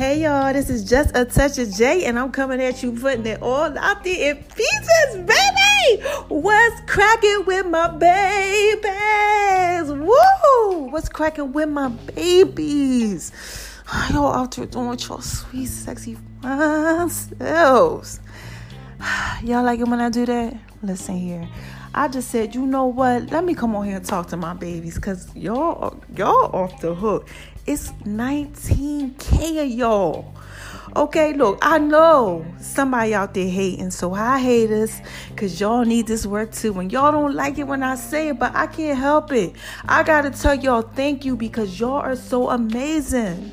Hey y'all, this is just a touch of J, and I'm coming at you putting it all out there in pieces, baby. What's cracking with my babies? Woo! What's cracking with my babies? Y'all out there doing your sweet, sexy fine selves. Y'all like it when I do that? Listen here. I just said, you know what? Let me come on here and talk to my babies, cause y'all, y'all off the hook. It's 19K of y'all. Okay, look, I know somebody out there hating, so I hate us because y'all need this work too. And y'all don't like it when I say it, but I can't help it. I gotta tell y'all thank you because y'all are so amazing.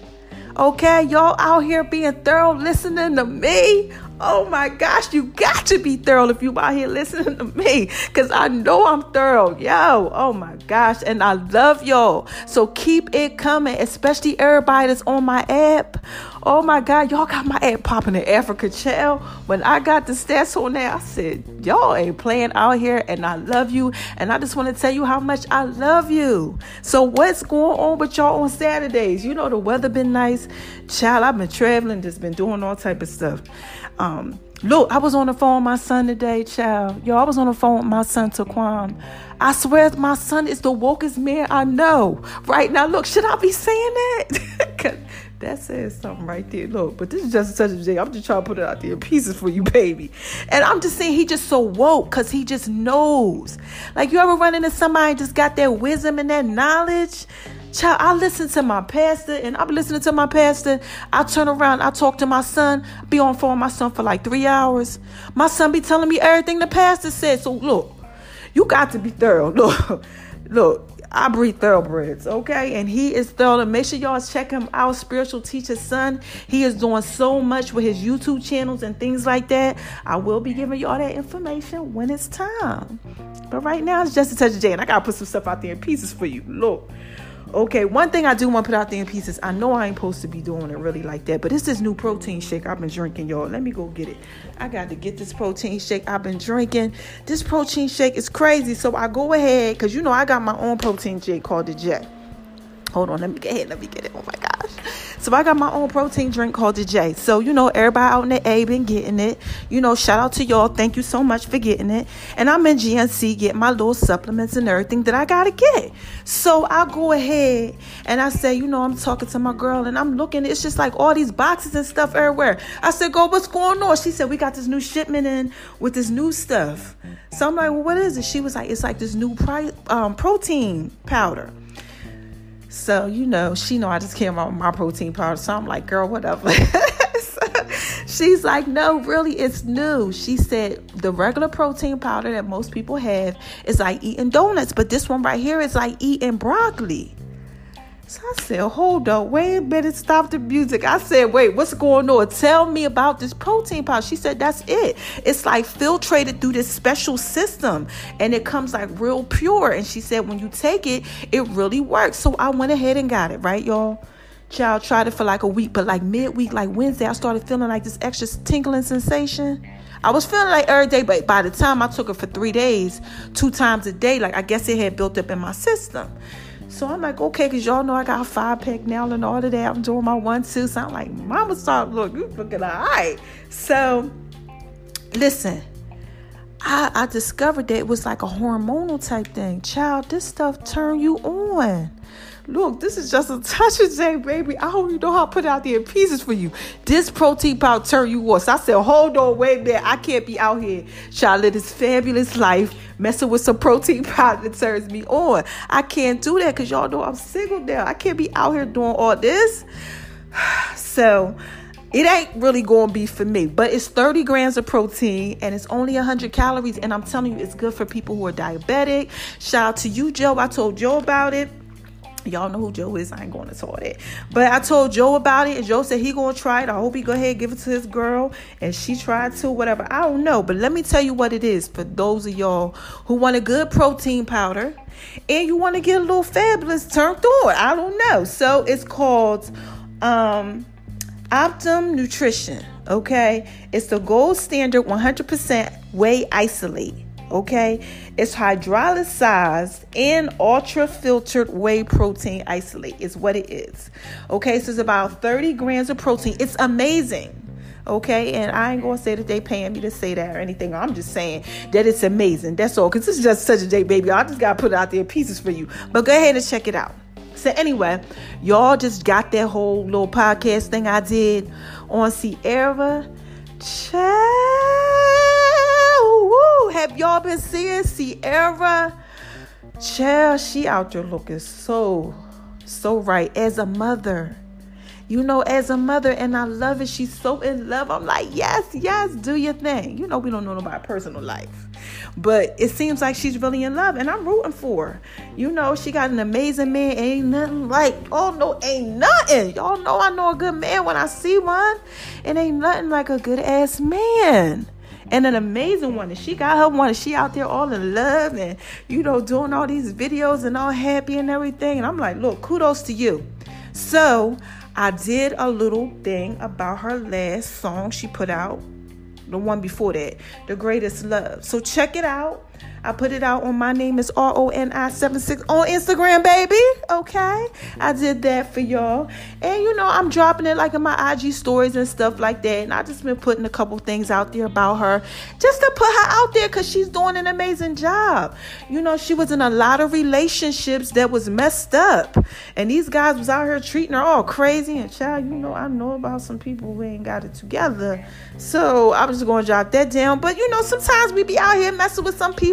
Okay, y'all out here being thorough listening to me. Oh my gosh, you got to be thorough if you out here listening to me. Cause I know I'm thorough. Yo, oh my gosh. And I love y'all. So keep it coming, especially everybody that's on my app. Oh my God, y'all got my ad popping in Africa Child. When I got the stats on there, I said, y'all ain't playing out here and I love you. And I just want to tell you how much I love you. So what's going on with y'all on Saturdays? You know, the weather been nice. Child, I've been traveling, just been doing all type of stuff. Um, look, I was on the phone with my son today, child. Yo, I was on the phone with my son Taquan. I swear my son is the wokest man I know. Right now, look, should I be saying that? that says something right there. Look, but this is just such a J. I'm just trying to put it out there in pieces for you, baby. And I'm just saying he just so woke because he just knows. Like you ever run into somebody just got that wisdom and that knowledge? Child, I listen to my pastor and I'm listening to my pastor. I turn around, I talk to my son, be on phone with my son for like three hours. My son be telling me everything the pastor said. So look, you got to be thorough. Look, look, I breed thoroughbreds, okay? And he is thorough. Make sure y'all check him out, Spiritual Teacher Son. He is doing so much with his YouTube channels and things like that. I will be giving y'all that information when it's time. But right now, it's just a touch of J, and I gotta put some stuff out there in pieces for you. Look. Okay, one thing I do want to put out there in pieces. I know I ain't supposed to be doing it really like that, but it's this new protein shake I've been drinking, y'all. Let me go get it. I got to get this protein shake I've been drinking. This protein shake is crazy, so I go ahead because you know I got my own protein shake called the Jet. Hold on, let me get it. Let me get it. Oh my gosh. So I got my own protein drink called the J. So, you know, everybody out in the A been getting it. You know, shout out to y'all. Thank you so much for getting it. And I'm in GNC getting my little supplements and everything that I gotta get. So I go ahead and I say, you know, I'm talking to my girl and I'm looking, it's just like all these boxes and stuff everywhere. I said, Go, what's going on? She said, We got this new shipment in with this new stuff. So I'm like, Well, what is it? She was like, It's like this new pri- um, protein powder. So, you know, she know I just came out with my protein powder. So I'm like, girl, whatever. so she's like, no, really, it's new. She said the regular protein powder that most people have is like eating donuts, but this one right here is like eating broccoli. So I said, hold up, wait a minute, stop the music. I said, wait, what's going on? Tell me about this protein powder. She said, that's it. It's like filtrated through this special system and it comes like real pure. And she said, when you take it, it really works. So I went ahead and got it, right, y'all? Child tried it for like a week, but like midweek, like Wednesday, I started feeling like this extra tingling sensation. I was feeling like every day, but by the time I took it for three days, two times a day, like I guess it had built up in my system. So I'm like, okay, because y'all know I got a five pack now and all of that. I'm doing my one, two. So I'm like, mama, start look, you looking all right. So listen, I, I discovered that it was like a hormonal type thing. Child, this stuff turn you on. Look, this is just a touch of J, baby. I don't even know how to put out there in pieces for you. This protein powder turn you on. So I said, hold on, wait a minute. I can't be out here trying to live this fabulous life messing with some protein powder that turns me on. I can't do that because y'all know I'm single now. I can't be out here doing all this. So it ain't really gonna be for me. But it's 30 grams of protein and it's only 100 calories. And I'm telling you, it's good for people who are diabetic. Shout out to you, Joe. I told Joe about it. Y'all know who Joe is. I ain't going to talk that. But I told Joe about it, and Joe said he gonna try it. I hope he go ahead and give it to his girl, and she tried to. Whatever. I don't know, but let me tell you what it is for those of y'all who want a good protein powder, and you want to get a little fabulous turned on. I don't know. So it's called um, Optimum Nutrition. Okay, it's the gold standard 100% whey isolate okay? It's hydrolyzed and ultra filtered whey protein isolate, is what it is, okay? So it's about 30 grams of protein. It's amazing. Okay, and I ain't gonna say that they paying me to say that or anything. I'm just saying that it's amazing. That's all. Cause this is just such a day, baby. I just gotta put it out there pieces for you. But go ahead and check it out. So anyway, y'all just got that whole little podcast thing I did on Ciara. Check have y'all been seeing Ciara? Child, she out there looking so, so right as a mother. You know, as a mother, and I love it. She's so in love. I'm like, yes, yes, do your thing. You know, we don't know about personal life, but it seems like she's really in love, and I'm rooting for her. You know, she got an amazing man. Ain't nothing like, oh no, ain't nothing. Y'all know I know a good man when I see one. It ain't nothing like a good ass man and an amazing one. And she got her one. And she out there all in love and, you know, doing all these videos and all happy and everything. And I'm like, look, kudos to you. So I did a little thing about her last song she put out, the one before that, The Greatest Love. So check it out. I put it out on my name is R O N I 76 on Instagram, baby. Okay. I did that for y'all. And you know, I'm dropping it like in my IG stories and stuff like that. And I just been putting a couple things out there about her just to put her out there because she's doing an amazing job. You know, she was in a lot of relationships that was messed up. And these guys was out here treating her all crazy. And child, you know, I know about some people who ain't got it together. So I'm just gonna drop that down. But you know, sometimes we be out here messing with some people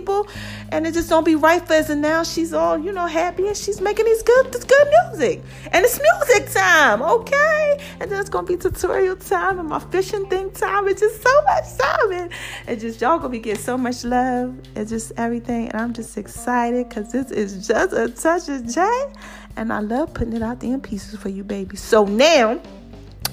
and it just don't be right for us. And now she's all, you know, happy and she's making these good this good music. And it's music time, okay? And then it's gonna be tutorial time and my fishing thing time. It's just so much time. And, and just y'all gonna be getting so much love and just everything. And I'm just excited because this is just a touch of J. And I love putting it out there in pieces for you, baby. So now,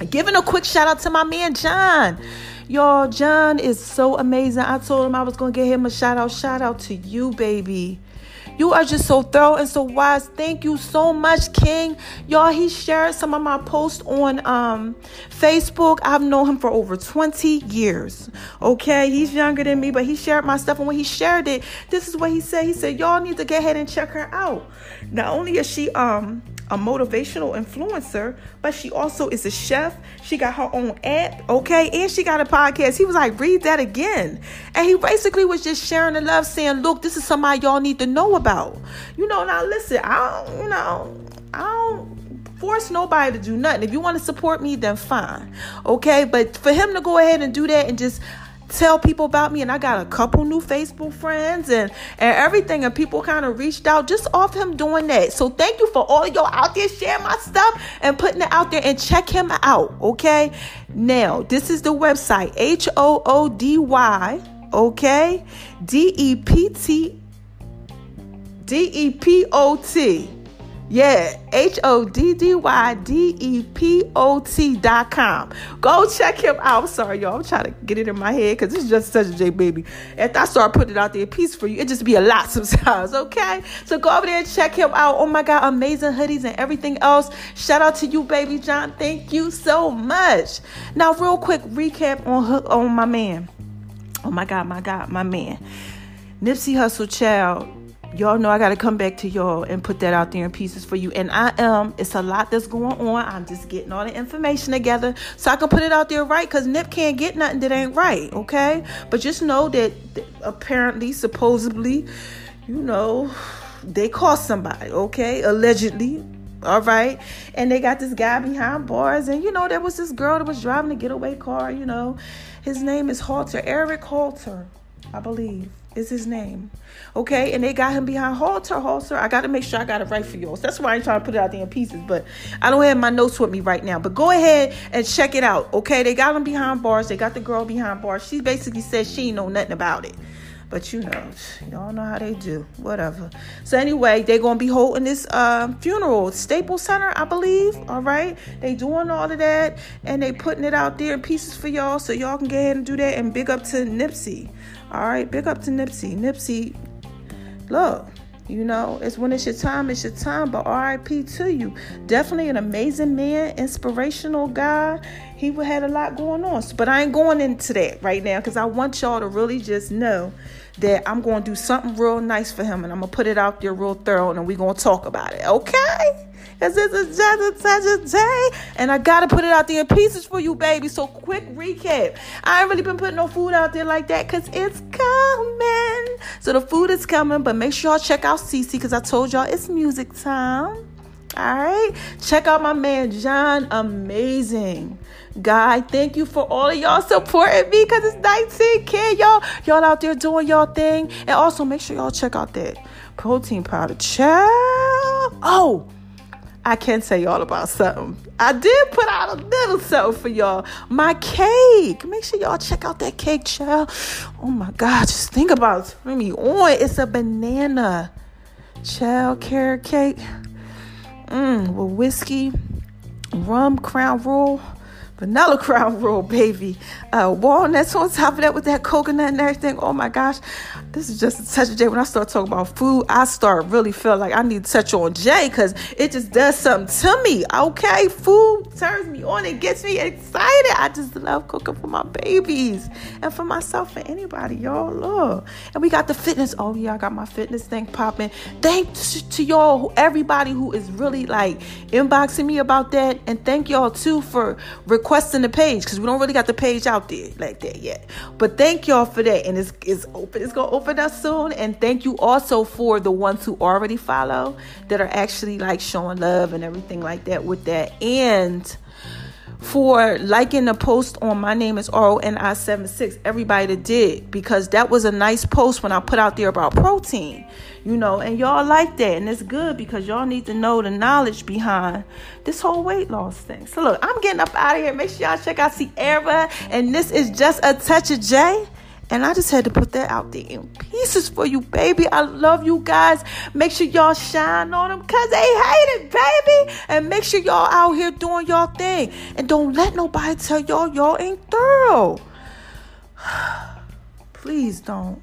giving a quick shout out to my man John. Y'all, John is so amazing. I told him I was going to get him a shout out. Shout out to you, baby. You are just so thorough and so wise. Thank you so much, King. Y'all, he shared some of my posts on um, Facebook. I've known him for over 20 years. Okay, he's younger than me, but he shared my stuff. And when he shared it, this is what he said. He said, Y'all need to get ahead and check her out. Not only is she um a motivational influencer, but she also is a chef. She got her own app, okay, and she got a podcast. He was like, read that again. And he basically was just sharing the love, saying, Look, this is somebody y'all need to know about. You know, now listen, I don't, you know, I don't force nobody to do nothing. If you want to support me, then fine. Okay. But for him to go ahead and do that and just tell people about me and I got a couple new Facebook friends and and everything and people kind of reached out just off him doing that. So thank you for all y'all out there sharing my stuff and putting it out there and check him out, okay? Now, this is the website H O O D Y, okay? D E P T D E P O T yeah, H O D D Y D E P O T dot com. Go check him out. I'm sorry, y'all. I'm trying to get it in my head because this is just such a J baby. If I start putting it out there, piece for you, it just be a lot sometimes, okay? So go over there and check him out. Oh my God, amazing hoodies and everything else. Shout out to you, baby John. Thank you so much. Now, real quick recap on Hook on my man. Oh my God, my God, my man. Nipsey Hussle Child y'all know I got to come back to y'all and put that out there in pieces for you. And I am. It's a lot that's going on. I'm just getting all the information together so I can put it out there right because Nip can't get nothing that ain't right, okay? But just know that apparently, supposedly, you know, they caught somebody, okay? Allegedly. All right. And they got this guy behind bars. And, you know, there was this girl that was driving a getaway car, you know. His name is Holder, Eric Holder, I believe. Is his name. Okay, and they got him behind halter, halter. I got to make sure I got it right for y'all. So that's why I'm trying to put it out there in pieces, but I don't have my notes with me right now. But go ahead and check it out. Okay, they got him behind bars. They got the girl behind bars. She basically says she know nothing about it. But you know, y'all know how they do. Whatever. So anyway, they're gonna be holding this uh, funeral, Staples Center, I believe. All right, they doing all of that, and they putting it out there in pieces for y'all, so y'all can go ahead and do that. And big up to Nipsey. All right, big up to Nipsey. Nipsey, look. You know, it's when it's your time, it's your time. But RIP to you. Definitely an amazing man, inspirational guy. He had a lot going on. But I ain't going into that right now because I want y'all to really just know that I'm going to do something real nice for him and I'm going to put it out there real thorough and we're going to talk about it. Okay? Because this is just a day. And I got to put it out there in pieces for you, baby. So, quick recap. I ain't really been putting no food out there like that because it's coming. So, the food is coming, but make sure y'all check out Cece because I told y'all it's music time. All right. Check out my man, John. Amazing guy. Thank you for all of y'all supporting me because it's 19K, y'all. Y'all out there doing y'all thing. And also make sure y'all check out that protein powder. Child. Oh, I can tell y'all about something. I did put out a little something for y'all. My cake. Make sure y'all check out that cake, child. Oh my God. Just think about it. me on. It's a banana child carrot cake. Mmm, with whiskey, rum, crown roll, vanilla crown roll, baby. Uh, walnuts on top of that with that coconut and everything. Oh my gosh, this is just such day. When I start talking about food, I start really feel like I need to touch on J because it just does something to me. Okay, food turns me on. It gets me excited. I just love cooking for my babies and for myself and anybody, y'all. love. and we got the fitness. Oh yeah, I got my fitness thing popping. Thanks to y'all, everybody who is really like inboxing me about that, and thank y'all too for requesting the page because we don't really got the page out there like that yet. But thank y'all for that. And it's, it's open. It's gonna open up soon. And thank you also for the ones who already follow that are actually like showing love and everything like that with that. And for liking the post on my name is RONI76, everybody that did, because that was a nice post when I put out there about protein, you know, and y'all like that. And it's good because y'all need to know the knowledge behind this whole weight loss thing. So, look, I'm getting up out of here. Make sure y'all check out Ciara, and this is just a touch of J. And I just had to put that out there in pieces for you, baby. I love you guys. Make sure y'all shine on them because they hate it, baby. And make sure y'all out here doing y'all thing. And don't let nobody tell y'all y'all ain't thorough. Please don't.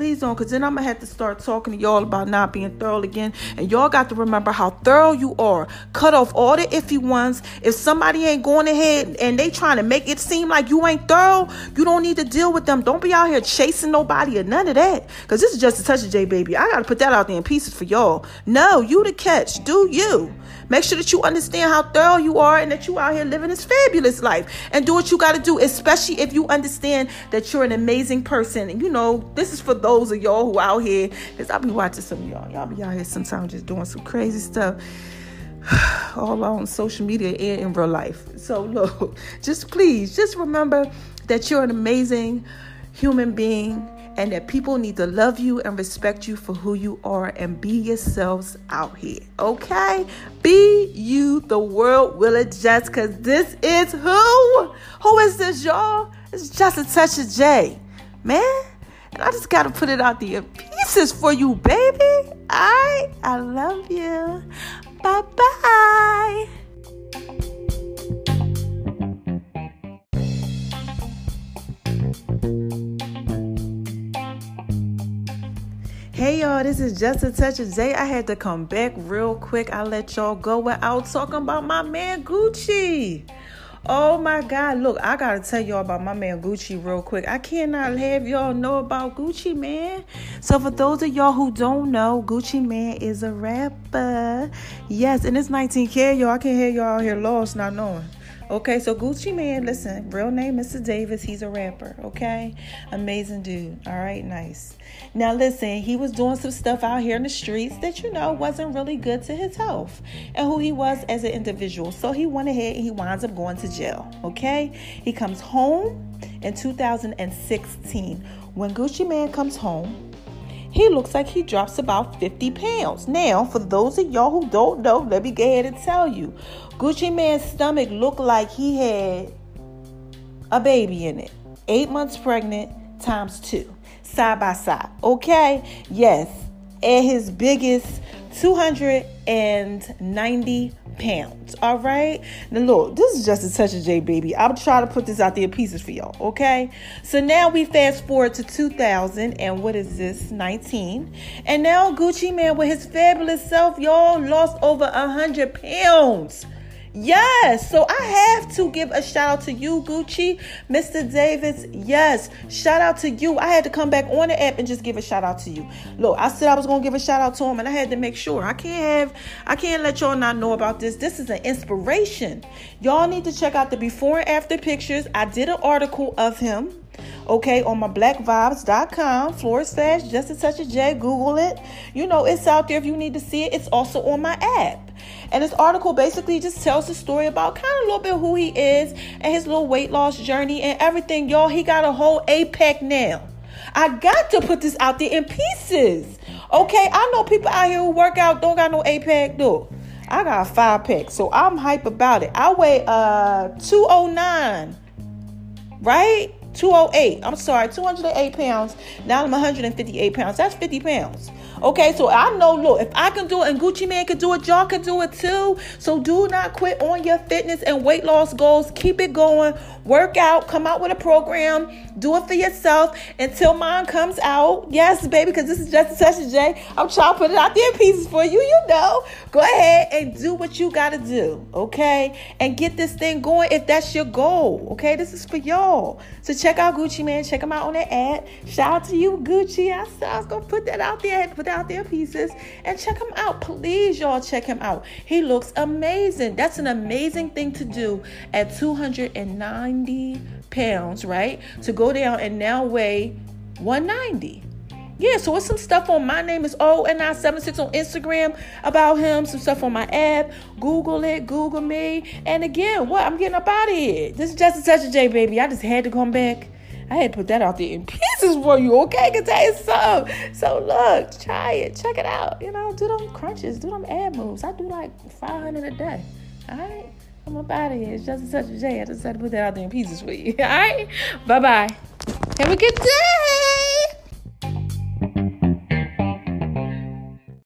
Please don't, because then I'm going to have to start talking to y'all about not being thorough again. And y'all got to remember how thorough you are. Cut off all the iffy ones. If somebody ain't going ahead and they trying to make it seem like you ain't thorough, you don't need to deal with them. Don't be out here chasing nobody or none of that. Because this is just a touch of J, baby. I got to put that out there in pieces for y'all. No, you the catch. Do you. Make sure that you understand how thorough you are and that you out here living this fabulous life. And do what you got to do, especially if you understand that you're an amazing person. And you know, this is for those of y'all who out here, because I'll be watching some y'all. Y'all be out here sometimes just doing some crazy stuff all on social media and in real life. So look, just please, just remember that you're an amazing human being and that people need to love you and respect you for who you are and be yourselves out here. Okay? Be you, the world will adjust because this is who? Who is this, y'all? It's just a touch of J, man. And I just got to put it out there pieces for you, baby. I, I love you. Bye bye. Hey y'all, this is just a touch of J. I had to come back real quick. I let y'all go without talking about my man Gucci. Oh my God, look, I gotta tell y'all about my man Gucci real quick. I cannot have y'all know about Gucci Mane. So, for those of y'all who don't know, Gucci Mane is a rapper. Yes, and it's 19K, y'all. I can't hear y'all here lost not knowing. Okay, so Gucci Mane, listen, real name Mr. Davis. He's a rapper. Okay, amazing dude. All right, nice. Now listen, he was doing some stuff out here in the streets that you know wasn't really good to his health and who he was as an individual. So he went ahead and he winds up going to jail. Okay, he comes home in 2016. When Gucci Mane comes home, he looks like he drops about 50 pounds. Now, for those of y'all who don't know, let me go ahead and tell you. Gucci Mane's stomach looked like he had a baby in it. Eight months pregnant times two, side by side. Okay? Yes. At his biggest, 290 pounds. All right. Now look, this is just a touch of J baby. I'm trying to put this out there in pieces for y'all. Okay. So now we fast forward to 2000 and what is this? 19. And now Gucci Mane with his fabulous self, y'all lost over a hundred pounds. Yes. So I have to give a shout out to you, Gucci, Mr. Davis. Yes. Shout out to you. I had to come back on the app and just give a shout out to you. Look, I said I was gonna give a shout out to him, and I had to make sure. I can't have I can't let y'all not know about this. This is an inspiration. Y'all need to check out the before and after pictures. I did an article of him okay, on my blackvibes.com forward slash just a touch of J. Google it. You know, it's out there if you need to see it. It's also on my app. And this article basically just tells the story about kind of a little bit who he is and his little weight loss journey and everything. Y'all, he got a whole APEC now. I got to put this out there in pieces. Okay, I know people out here who work out don't got no APEC, though. I got a five pack, so I'm hype about it. I weigh uh 209, right? 208. I'm sorry, 208 pounds. Now I'm 158 pounds. That's 50 pounds. Okay, so I know, look, if I can do it and Gucci Mane can do it, y'all can do it too. So do not quit on your fitness and weight loss goals. Keep it going. Work out. Come out with a program. Do it for yourself until mine comes out. Yes, baby, because this is just a session, Jay. I'm trying to put it out there in pieces for you. You know, go ahead and do what you got to do. Okay, and get this thing going if that's your goal. Okay, this is for y'all. So check out Gucci Mane. Check him out on the ad. Shout out to you, Gucci. I said I was gonna put that out there. Put out their pieces and check him out. Please, y'all, check him out. He looks amazing. That's an amazing thing to do at 290 pounds, right? To go down and now weigh 190. Yeah, so it's some stuff on my name is ONI76 on Instagram about him, some stuff on my app. Google it, Google me. And again, what? I'm getting up out of here. This is just a touch J, baby. I just had to come back I had to put that out there in pieces for you, okay? Cause that is some. So look, try it, check it out. You know, do them crunches, do them ab moves. I do like 500 a day. All right, I'm up out of here. It's just such a J. I just had to put that out there in pieces for you. All right, bye bye. Have a good day.